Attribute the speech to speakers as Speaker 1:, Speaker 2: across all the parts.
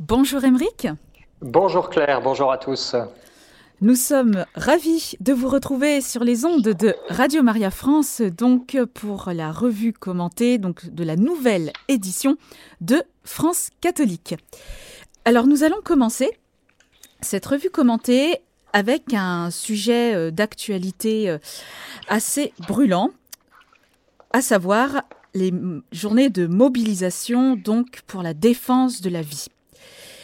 Speaker 1: Bonjour Émeric.
Speaker 2: Bonjour Claire, bonjour à tous.
Speaker 1: Nous sommes ravis de vous retrouver sur les ondes de Radio Maria France, donc pour la revue commentée donc de la nouvelle édition de France catholique. Alors nous allons commencer cette revue commentée avec un sujet euh, d'actualité euh, assez brûlant, à savoir les journées de mobilisation donc pour la défense de la vie.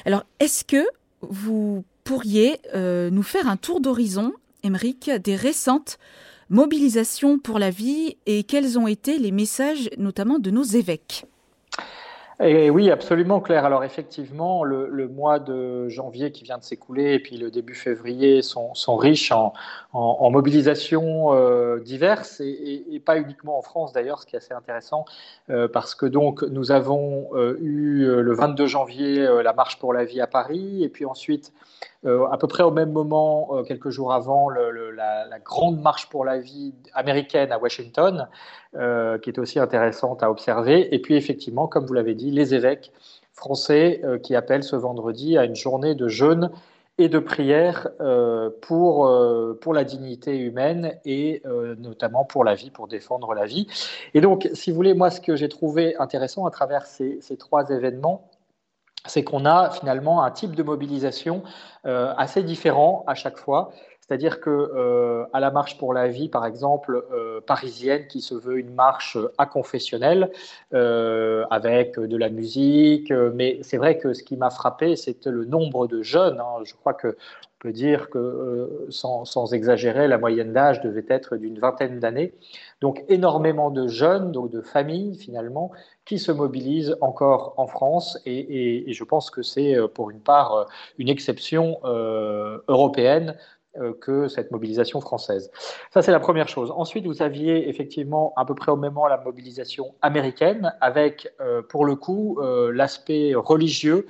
Speaker 1: Alors est-ce que vous pourriez euh, nous faire un tour d'horizon, Émeric, des récentes mobilisations pour la vie et quels ont été les messages notamment de nos évêques?
Speaker 2: Et oui, absolument, Claire. Alors effectivement, le, mois de janvier qui vient de s'écouler et puis le début février sont, riches en, en, mobilisations euh, diverses et, et, pas uniquement en France d'ailleurs, ce qui est assez intéressant euh, parce que donc nous avons euh, eu le 22 janvier la marche pour la vie à Paris et puis ensuite à peu près au même moment, quelques jours avant, la, grande marche pour la vie américaine à Washington, qui est aussi intéressante à observer. Et puis effectivement, comme vous l'avez dit, les évêques français qui appellent ce vendredi à une journée de jeûne et de prière euh, pour, euh, pour la dignité humaine et euh, notamment pour la vie, pour défendre la vie. Et donc, si vous voulez, moi, ce que j'ai trouvé intéressant à travers ces, ces trois événements, c'est qu'on a finalement un type de mobilisation assez différent à chaque fois. C'est-à-dire que euh, à la marche pour la vie, par exemple, euh, parisienne, qui se veut une marche confessionnelle euh, avec de la musique, mais c'est vrai que ce qui m'a frappé, c'était le nombre de jeunes. Hein. Je crois que on peut dire que, sans, exagérer, la moyenne d'âge devait être d'une vingtaine d'années. Donc énormément de jeunes, donc de familles finalement, qui se mobilisent encore en France, et, je pense que c'est pour une part une exception européenne que cette mobilisation française. Ça, c'est la première chose. Ensuite, vous aviez effectivement à peu près au même moment la mobilisation américaine, avec euh, pour le coup euh, l'aspect religieux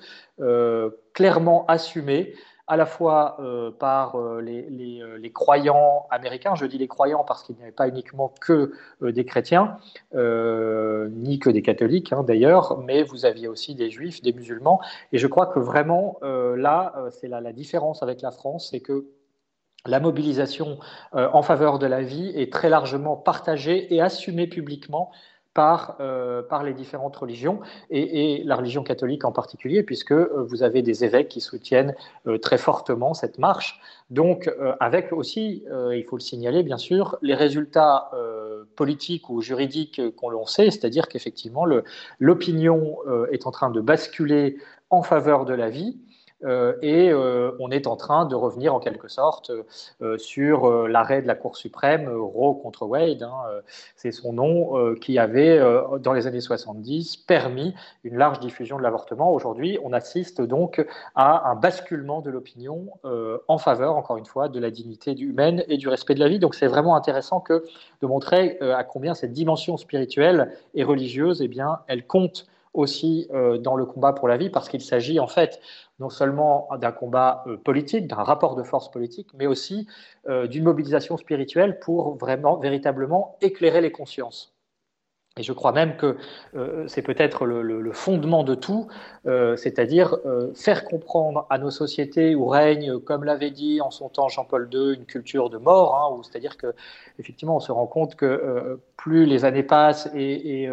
Speaker 2: clairement assumé à la fois par les, croyants américains, je dis les croyants parce qu'il n'y avait pas uniquement que des chrétiens, ni que des catholiques hein, d'ailleurs, mais vous aviez aussi des juifs, des musulmans, et je crois que vraiment là, c'est la différence avec la France, c'est que la mobilisation euh, en faveur de la vie est très largement partagée et assumée publiquement par, euh, par les différentes religions et, la religion catholique en particulier, puisque euh, vous avez des évêques qui soutiennent très fortement cette marche. Donc, avec aussi, il faut le signaler bien sûr, les résultats politiques ou juridiques qu'on l'on sait, c'est-à-dire qu'effectivement, l'opinion est en train de basculer en faveur de la vie. Euh, et euh, on est en train de revenir en quelque sorte euh, sur l'arrêt de la Cour suprême, Roe contre Wade, hein, c'est son nom, qui avait, dans les années 70, permis une large diffusion de l'avortement. Aujourd'hui, on assiste donc à un basculement de l'opinion en faveur, encore une fois, de la dignité humaine et du respect de la vie. Donc c'est vraiment intéressant de montrer à combien cette dimension spirituelle et religieuse, eh bien, elle compte aussi dans le combat pour la vie, parce qu'il s'agit en fait non seulement d'un combat euh, politique, d'un rapport de force politique, mais aussi euh, d'une mobilisation spirituelle pour vraiment, véritablement éclairer les consciences. Et je crois même que euh, c'est peut-être le, fondement de tout, euh, c'est-à-dire euh, faire comprendre à nos sociétés où règne, comme l'avait dit en son temps Jean-Paul II, une culture de mort, hein, c'est-à-dire que effectivement on se rend compte que plus les années passent et,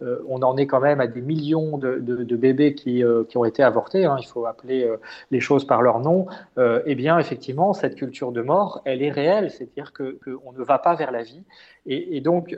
Speaker 2: on en est quand même à des millions de, bébés qui, ont été avortés, hein, il faut appeler les choses par leur nom, eh bien effectivement cette culture de mort, elle est réelle, c'est-à-dire qu'on ne va pas vers la vie, et, et donc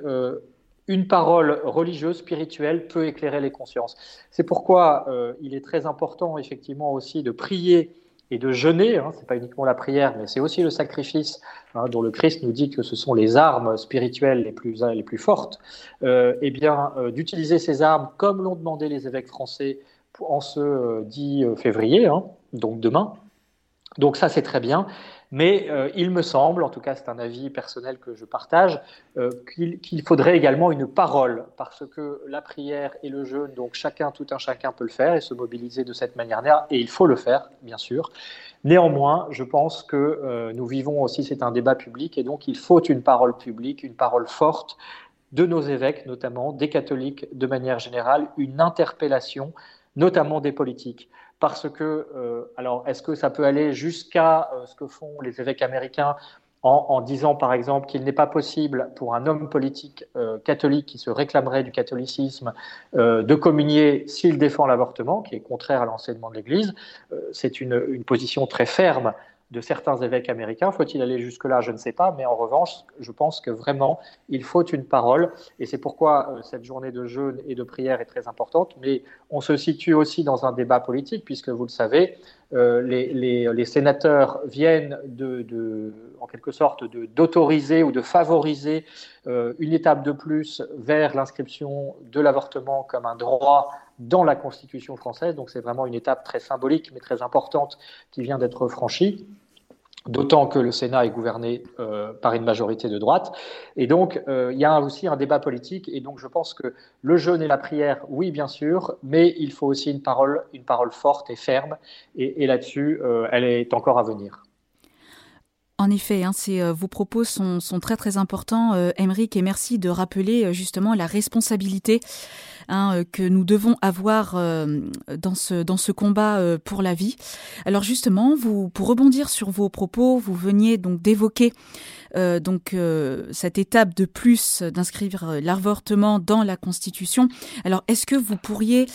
Speaker 2: une parole religieuse, spirituelle peut éclairer les consciences. C'est pourquoi euh, il est très important effectivement aussi de prier et de jeûner. Hein, ce n'est pas uniquement la prière, mais c'est aussi le sacrifice hein, dont le Christ nous dit que ce sont les armes spirituelles les plus, les plus fortes. Euh, eh bien, euh, d'utiliser ces armes comme l'ont demandé les évêques français en ce 10 février, hein, donc demain. Donc ça, c'est très bien. Mais euh, il me semble, en tout cas c'est un avis personnel que je partage, euh, qu'il faudrait également une parole, parce que la prière et le jeûne, donc chacun, tout un chacun peut le faire et se mobiliser de cette manière-là, et il faut le faire, bien sûr. Néanmoins, je pense que euh, nous vivons aussi, c'est un débat public, et donc il faut une parole publique, une parole forte de nos évêques, notamment des catholiques de manière générale, une interpellation, notamment des politiques parce que, alors, est-ce que ça peut aller jusqu'à ce que font les évêques américains en, disant par exemple qu'il n'est pas possible pour un homme politique euh, catholique qui se réclamerait du catholicisme euh, de communier s'il défend l'avortement, qui est contraire à l'enseignement de l'Église. Euh, c'est une, une, position très ferme de certains évêques américains. Faut-il aller jusque-là? Je ne sais pas, mais en revanche, je pense que vraiment, il faut une parole, et c'est pourquoi euh, cette journée de jeûne et de prière est très importante, mais on se situe aussi dans un débat politique, puisque vous le savez, euh, les, sénateurs viennent de, de en quelque sorte d'autoriser ou de favoriser euh, une étape de plus vers l'inscription de l'avortement comme un droit dans la Constitution française. Donc c'est vraiment une étape très symbolique mais très importante qui vient d'être franchie. D'autant que le Sénat est gouverné euh, par une majorité de droite. Et donc, euh, il y a aussi un débat politique. Et donc, je pense que le jeûne et la prière, oui, bien sûr, mais il faut aussi une parole, une parole forte et ferme. Et, là-dessus, euh, elle est encore à venir.
Speaker 1: En effet, hein, vos propos sont, très très importants, euh, et merci de rappeler justement la responsabilité Hein, euh, que nous devons avoir euh, dans ce dans ce combat euh, pour la vie. Alors justement, vous pour rebondir sur vos propos, vous veniez donc d'évoquer donc cette étape de plus d'inscrire l'avortement dans la Constitution. Alors est-ce que vous pourriez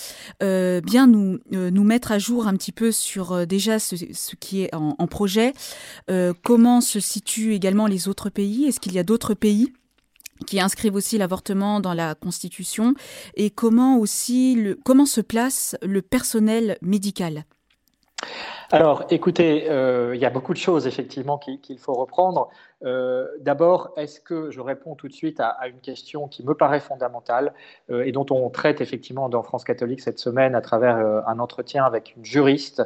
Speaker 1: bien nous nous mettre à jour un petit peu sur déjà ce, qui est en, en projet, comment se situent également les autres pays? Est-ce qu'il y a d'autres pays qui inscrivent aussi l'avortement dans la Constitution et comment aussi comment se place le personnel médical?
Speaker 2: Alors, écoutez, euh, il y a beaucoup de choses effectivement qu'il faut reprendre. Euh, d'abord, est-ce que je réponds tout de suite à, une question qui me paraît fondamentale euh, et dont on traite effectivement dans France catholique cette semaine à travers un entretien avec une juriste,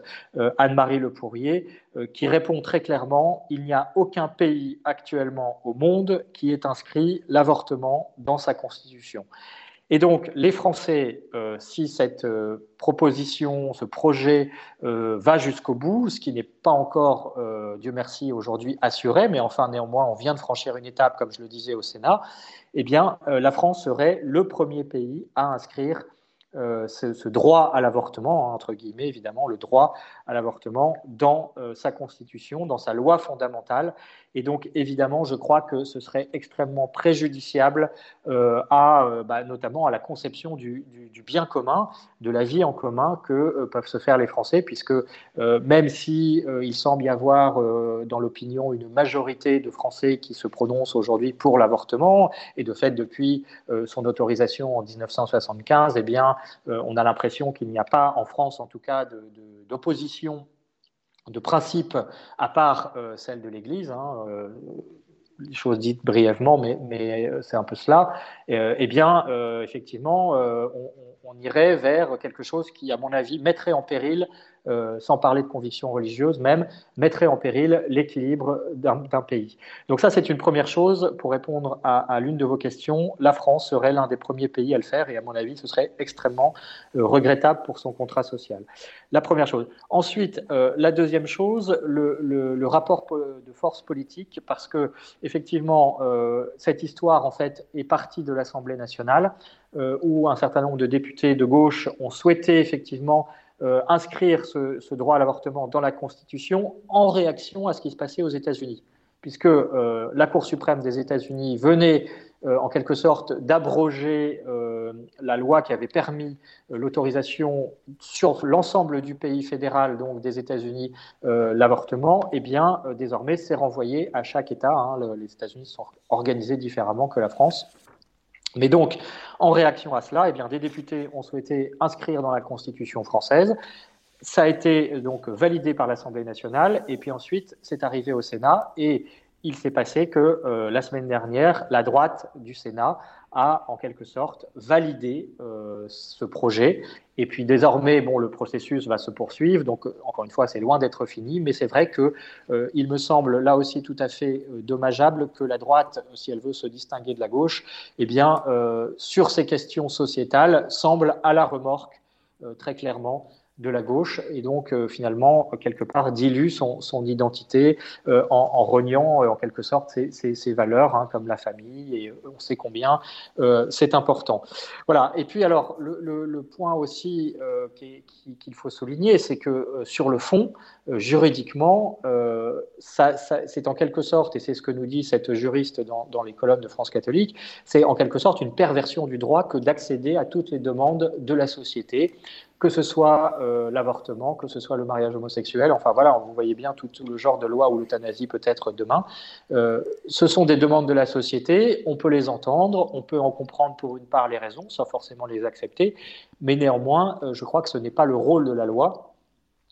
Speaker 2: Anne-Marie Le Pourrier, qui répond très clairement il n'y a aucun pays actuellement au monde qui ait inscrit l'avortement dans sa constitution. Et donc, les Français, euh, si cette euh, proposition, ce projet euh, va jusqu'au bout, ce qui n'est pas encore, Dieu merci, aujourd'hui assuré, mais enfin, néanmoins, on vient de franchir une étape, comme je le disais au Sénat, eh bien, la France serait le premier pays à inscrire ce, droit à l'avortement, hein, entre guillemets évidemment, le droit à l'avortement dans sa constitution, dans sa loi fondamentale. Et donc évidemment, je crois que ce serait extrêmement préjudiciable euh, à, bah, notamment à la conception du, bien commun, de la vie en commun que peuvent se faire les Français, puisque même si il semble y avoir dans l'opinion une majorité de Français qui se prononcent aujourd'hui pour l'avortement, et de fait depuis son autorisation en 1975, eh bien euh, on a l'impression qu'il n'y a pas, en France en tout cas, d'opposition de, principe à part euh, celle de l'Église. Hein, euh, les choses dites brièvement, mais, c'est un peu cela, eh bien, effectivement, on, irait vers quelque chose qui, à mon avis, mettrait en péril euh, sans parler de convictions religieuses même, mettrait en péril l'équilibre d'un pays. Donc ça, c'est une première chose pour répondre à, l'une de vos questions. La France serait l'un des premiers pays à le faire et à mon avis, ce serait extrêmement euh, regrettable pour son contrat social. La première chose. Ensuite, euh, la deuxième chose, le, rapport de force politique, parce que effectivement, cette histoire en fait est partie de l'Assemblée nationale, où un certain nombre de députés de gauche ont souhaité effectivement euh, inscrire ce, droit à l'avortement dans la Constitution en réaction à ce qui se passait aux États-Unis, puisque euh, la Cour suprême des États-Unis venait euh, en quelque sorte d'abroger la loi qui avait permis l'autorisation sur l'ensemble du pays fédéral, donc des États-Unis, l'avortement, eh bien désormais c'est renvoyé à chaque État. Hein. les États-Unis sont organisés différemment que la France. Mais donc, en réaction à cela, eh bien, des députés ont souhaité inscrire dans la Constitution française. Ça a été donc validé par l'Assemblée nationale, et puis ensuite, c'est arrivé au Sénat, et il s'est passé que euh, la semaine dernière, la droite du Sénat a en quelque sorte validé euh, ce projet. Et puis désormais, bon, le processus va se poursuivre. Donc encore une fois, c'est loin d'être fini, mais c'est vrai que euh, il me semble là aussi tout à fait dommageable que la droite, si elle veut se distinguer de la gauche, eh bien, sur ces questions sociétales, semble à la remorque très clairement de la gauche et donc finalement quelque part dilue son, identité en, reniant en quelque sorte ses, valeurs hein, comme la famille et on sait combien c'est important. Voilà. Et puis alors le, point aussi qu'il faut souligner, c'est que sur le fond, juridiquement, c'est en quelque sorte, et c'est ce que nous dit cette juriste dans, dans les colonnes de France catholique, c'est en quelque sorte une perversion du droit que d'accéder à toutes les demandes de la société, que ce soit euh, l'avortement, que ce soit le mariage homosexuel. Enfin voilà, vous voyez bien tout, le genre de loi où l'euthanasie peut être demain. Euh, ce sont des demandes de la société, on peut les entendre, on peut en comprendre pour une part les raisons, sans forcément les accepter, mais néanmoins, euh, je crois que ce n'est pas le rôle de la loi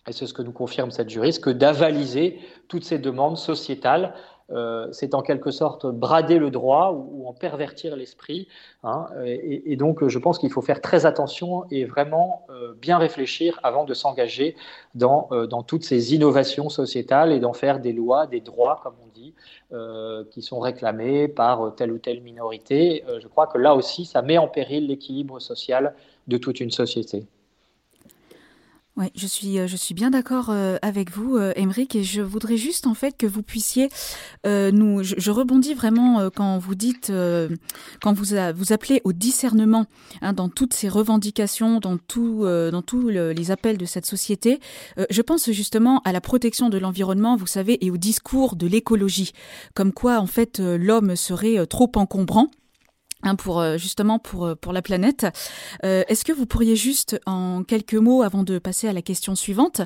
Speaker 2: et c'est ce que nous confirme cette juriste, que d'avaliser toutes ces demandes sociétales euh, c'est en quelque sorte brader le droit ou, en pervertir l'esprit. Hein, et, donc, je pense qu'il faut faire très attention et vraiment euh, bien réfléchir avant de s'engager euh, dans, toutes ces innovations sociétales et d'en faire des lois, des droits, comme on dit, qui sont réclamés par telle ou telle minorité. je crois que là aussi, ça met en péril l'équilibre social de toute une société.
Speaker 1: Oui, je suis, euh, je suis bien d'accord euh, avec vous, euh, et je voudrais juste en fait que vous puissiez nous. Je, rebondis vraiment quand vous dites, quand vous vous appelez au discernement hein, dans toutes ces revendications, dans tout, dans tous les appels de cette société. je pense justement à la protection de l'environnement, vous savez, et au discours de l'écologie, comme quoi en fait l'homme serait trop encombrant. Hein, pour euh, justement pour euh, pour la planète. Euh, est-ce que vous pourriez juste en quelques mots avant de passer à la question suivante,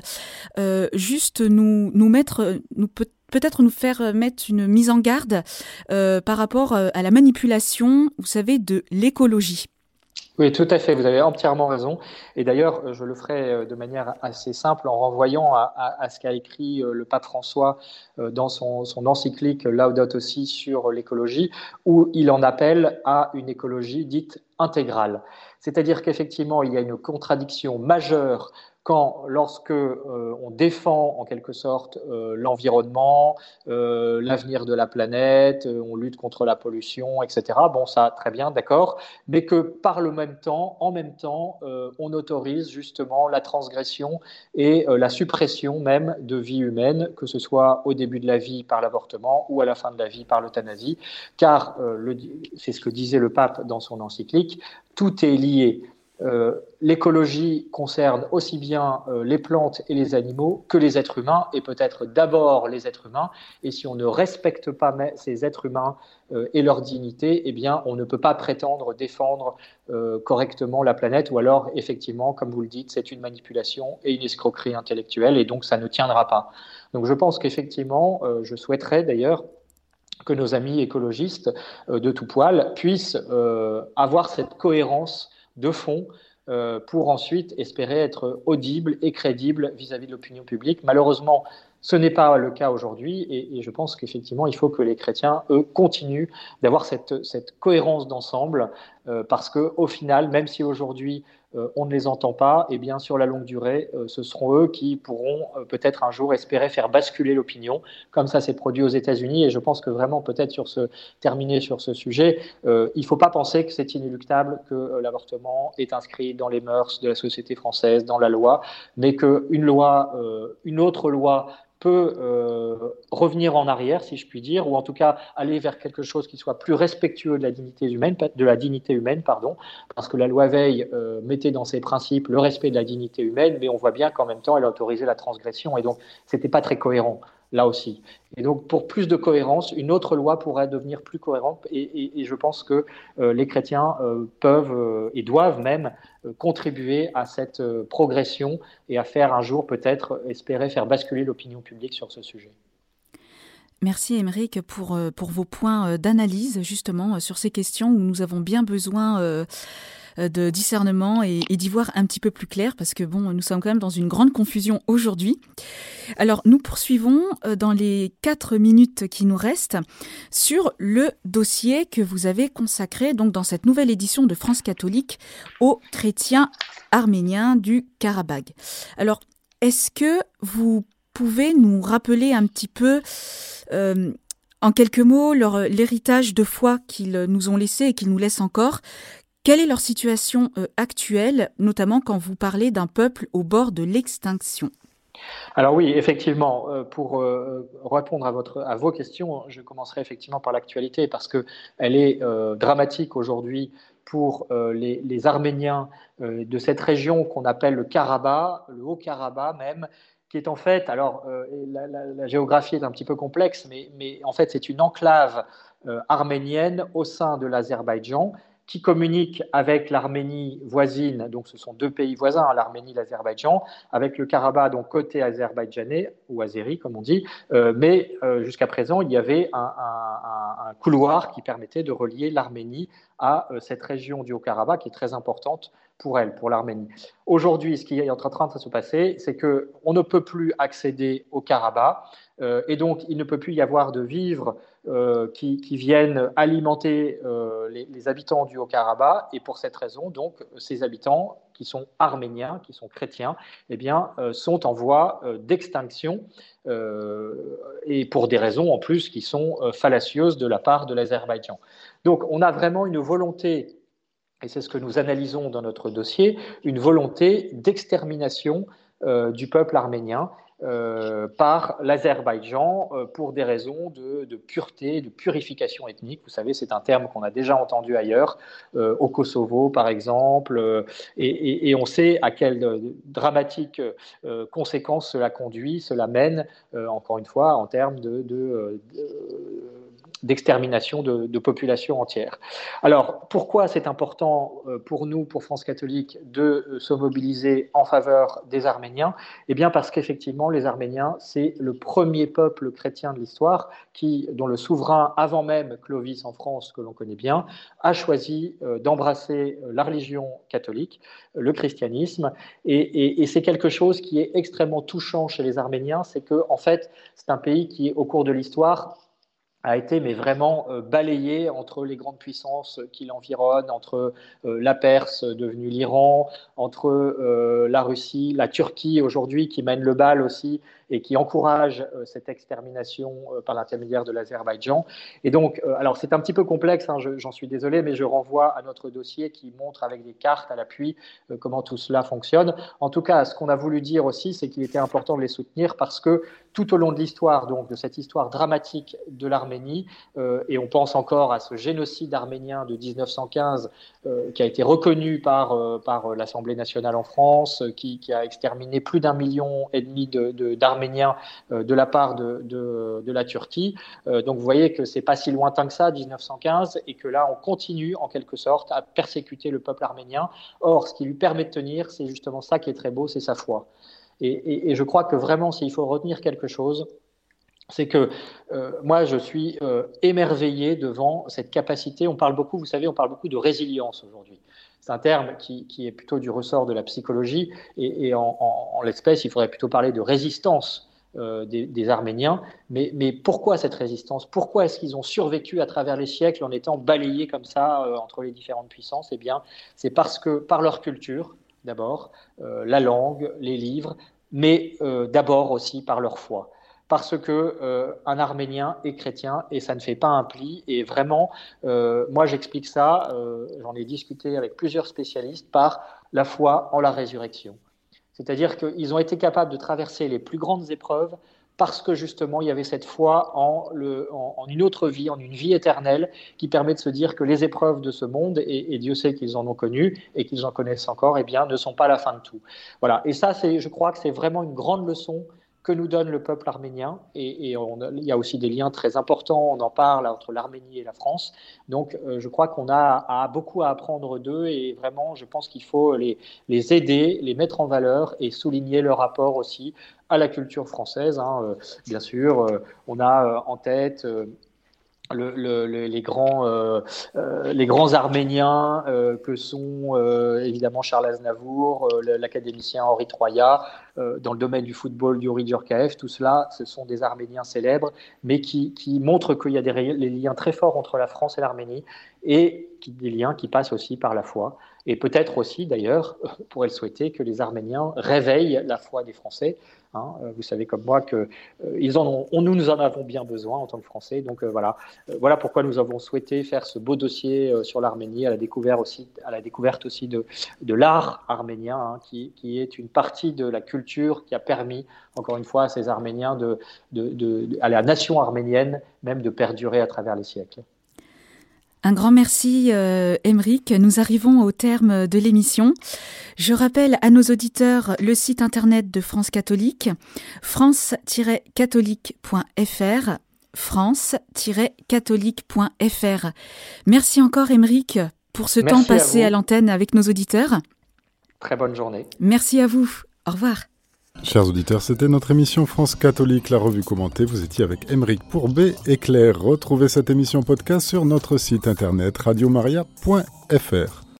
Speaker 1: juste nous nous mettre nous peut-être nous faire mettre une mise en garde par rapport à la manipulation, vous savez, de l'écologie?
Speaker 2: Oui, tout à fait, vous avez entièrement raison. Et d'ailleurs, je le ferai euh, de manière assez simple en renvoyant à, ce qu'a écrit euh, le pape François euh, dans son, encyclique Laudato Si sur l'écologie, où il en appelle à une écologie dite intégrale. C'est-à-dire qu'effectivement, il y a une contradiction majeure quand, lorsque euh, on défend en quelque sorte euh, l'environnement, euh, l'avenir de la planète, on lutte contre la pollution, etc. Bon, ça, très bien, d'accord, mais que par le même temps, en même temps, on autorise justement la transgression et la suppression même de vie humaine, que ce soit au début de la vie par l'avortement ou à la fin de la vie par l'euthanasie, car c'est ce que disait le pape dans son encyclique, tout est lié. Euh, l'écologie concerne aussi bien euh, les plantes et les animaux que les êtres humains, et peut-être d'abord les êtres humains. Et si on ne respecte pas ces êtres humains euh, et leur dignité, eh bien, on ne peut pas prétendre défendre correctement la planète, ou alors, effectivement, comme vous le dites, c'est une manipulation et une escroquerie intellectuelle, et donc ça ne tiendra pas. Donc je pense qu'effectivement, je souhaiterais d'ailleurs que nos amis écologistes de tout poil puissent avoir cette cohérence de fond euh, pour ensuite espérer être audible et crédible vis-à-vis de l'opinion publique. Malheureusement, ce n'est pas le cas aujourd'hui et, je pense qu'effectivement, il faut que les chrétiens, eux, continuent d'avoir cette, cette, cohérence d'ensemble euh, parce qu'au final, même si aujourd'hui on ne les entend pas, et eh bien sur la longue durée, euh, ce seront eux qui pourront peut-être un jour espérer faire basculer l'opinion, comme ça s'est produit aux États-Unis. Et je pense que vraiment, peut-être sur ce terminer sur ce sujet, il ne faut pas penser que c'est inéluctable que l'avortement est inscrit dans les mœurs de la société française, dans la loi, mais qu'une loi, une autre loi peut euh, revenir en arrière, si je puis dire, ou en tout cas aller vers quelque chose qui soit plus respectueux de la dignité humaine, pardon, parce que la loi Veil euh, mettait dans ses principes le respect de la dignité humaine, mais on voit bien qu'en même temps, elle autorisait la transgression, et donc c'était pas très cohérent là aussi. Et donc, pour plus de cohérence, une autre loi pourrait devenir plus cohérente. Et, je pense que euh, les chrétiens euh, peuvent euh, et doivent même contribuer à cette progression et à faire un jour peut-être espérer faire basculer l'opinion publique sur ce sujet.
Speaker 1: Merci Émeric pour, pour vos points d'analyse justement sur ces questions où nous avons bien besoin de discernement et, d'y voir un petit peu plus clair parce que bon, nous sommes quand même dans une grande confusion aujourd'hui. Alors, nous poursuivons euh, dans les quatre minutes qui nous restent sur le dossier que vous avez consacré donc dans cette nouvelle édition de France catholique aux chrétiens arméniens du Karabagh. Alors, est-ce que vous pouvez nous rappeler un petit peu euh, en quelques mots, l'héritage de foi qu'ils nous ont laissé et qu'ils nous laissent encore, Quelle est leur situation actuelle, notamment quand vous parlez d'un peuple au bord de l'extinction?
Speaker 2: Alors oui, effectivement, pour répondre à, votre, à vos questions, je commencerai effectivement par l'actualité parce qu'elle est dramatique aujourd'hui pour les, Arméniens de cette région qu'on appelle le Karabakh, le Haut-Karabakh même, qui est en fait, alors euh, la, géographie est un petit peu complexe, mais, mais en fait c'est une enclave euh, arménienne au sein de l'Azerbaïdjan qui communique avec l'Arménie voisine, donc ce sont deux pays voisins, hein, l'Arménie et l'Azerbaïdjan, avec le Karabakh, donc côté azerbaïdjanais, ou azéri comme on dit, euh, mais jusqu'à présent, il y avait un, un, couloir qui permettait de relier l'Arménie à cette région du Haut-Karabakh qui est très importante pour elle, pour l'Arménie. Aujourd'hui, ce qui est en train de se passer, c'est qu'on ne peut plus accéder au Karabakh, euh, et donc il ne peut plus y avoir de vivres euh, qui, viennent alimenter euh, les, habitants du Haut-Karabakh, et pour cette raison, donc, ces habitants qui sont arméniens, qui sont chrétiens, eh bien, sont en voie d'extinction, et pour des raisons en plus qui sont fallacieuses de la part de l'Azerbaïdjan. Donc on a vraiment une volonté et c'est ce que nous analysons dans notre dossier, une volonté d'extermination euh, du peuple arménien euh, par l'Azerbaïdjan euh, pour des raisons de, pureté, de purification ethnique. Vous savez, c'est un terme qu'on a déjà entendu ailleurs, au Kosovo par exemple, et, on sait à quelles dramatiques conséquences cela conduit, cela mène, encore une fois, en termes de d'extermination de, populations entières. Alors, pourquoi c'est important euh, pour nous, pour France catholique, de euh, se mobiliser en faveur des Arméniens? Eh bien, parce qu'effectivement, les Arméniens, c'est le premier peuple chrétien de l'histoire qui, dont le souverain, avant même Clovis en France, que l'on connaît bien, a choisi euh, d'embrasser la religion catholique, le christianisme, et, et c'est quelque chose qui est extrêmement touchant chez les Arméniens, c'est que, en fait, c'est un pays qui, au cours de l'histoire, a été mais vraiment euh, balayé entre les grandes puissances qui l'environnent, entre euh, la Perse devenue l'Iran, entre euh, la Russie, la Turquie aujourd'hui qui mène le bal aussi et qui encourage cette extermination par l'intermédiaire de l'Azerbaïdjan. Et donc, alors c'est un petit peu complexe, hein, j'en suis désolé, mais je renvoie à notre dossier qui montre avec des cartes à l'appui comment tout cela fonctionne. En tout cas, ce qu'on a voulu dire aussi, c'est qu'il était important de les soutenir parce que tout au long de l'histoire, donc de cette histoire dramatique de l'Arménie, euh, et on pense encore à ce génocide arménien de 1915 euh, qui a été reconnu par, euh, par l'Assemblée nationale en France, qui, a exterminé plus d'un million et demi d'Arméniens la part de, de la Turquie. donc vous voyez que c'est pas si lointain que ça, 1915, et que là on continue en quelque sorte à persécuter le peuple arménien. Or, ce qui lui permet de tenir, c'est justement ça qui est très beau, c'est sa foi. Et, je crois que vraiment, s'il faut retenir quelque chose, c'est que euh, moi, je suis euh, émerveillé devant cette capacité. On parle beaucoup, vous savez, on parle beaucoup de résilience aujourd'hui. C'est un terme qui, est plutôt du ressort de la psychologie, et, en, l'espèce, il faudrait plutôt parler de résistance euh, des, Arméniens. Mais, pourquoi cette résistance? Pourquoi est-ce qu'ils ont survécu à travers les siècles en étant balayés comme ça entre les différentes puissances? Eh bien, c'est parce que par leur culture, d'abord, la langue, les livres, mais euh, d'abord aussi par leur foi. Parce que euh, un Arménien est chrétien et ça ne fait pas un pli. Et vraiment, euh, moi j'explique ça, j'en ai discuté avec plusieurs spécialistes, par la foi en la résurrection. C'est-à-dire qu'ils ont été capables de traverser les plus grandes épreuves parce que justement il y avait cette foi en, une autre vie, en une vie éternelle, qui permet de se dire que les épreuves de ce monde, et, Dieu sait qu'ils en ont connu et qu'ils en connaissent encore, eh bien, ne sont pas la fin de tout. Voilà. Et ça, je crois que c'est vraiment une grande leçon que nous donne le peuple arménien. Et, il y a aussi des liens très importants, on en parle, entre l'Arménie et la France. Donc euh, je crois qu'on a, beaucoup à apprendre d'eux et vraiment, je pense qu'il faut les, aider, les mettre en valeur et souligner leur rapport aussi à la culture française. Hein. Euh, bien sûr, euh, on a en tête les, grands, euh, euh, les grands Arméniens euh, que sont évidemment Charles Aznavour, l'académicien Henri Troyat, dans le domaine du football, Yuri Djorkaeff, tout cela, ce sont des Arméniens célèbres, mais qui, qui montrent qu'il y a des liens très forts entre la France et l'Arménie et des liens qui passent aussi par la foi. Et peut-être aussi, d'ailleurs, pourrait le souhaiter, que les Arméniens réveillent la foi des Français. Hein. Euh, vous savez comme moi que euh, nous, en avons bien besoin en tant que Français. Donc euh, voilà, pourquoi nous avons souhaité faire ce beau dossier sur l'Arménie, à la découverte aussi, de, l'art arménien, hein, qui, est une partie de la culture qui a permis, encore une fois, à ces Arméniens à la nation arménienne même de perdurer à travers les siècles.
Speaker 1: Un grand merci, euh, Nous arrivons au terme de l'émission. Je rappelle à nos auditeurs le site internet de France Catholique, france-catholique.fr france-catholique.fr. Merci encore, Émeric, pour ce temps passé à l'antenne avec nos auditeurs.
Speaker 2: Très bonne journée.
Speaker 1: Merci à vous. Au revoir.
Speaker 3: Chers auditeurs, c'était notre émission France Catholique, la revue commentée. Vous étiez avec Émeric Pourbet et Claire. Retrouvez cette émission podcast sur notre site internet radiomaria.fr.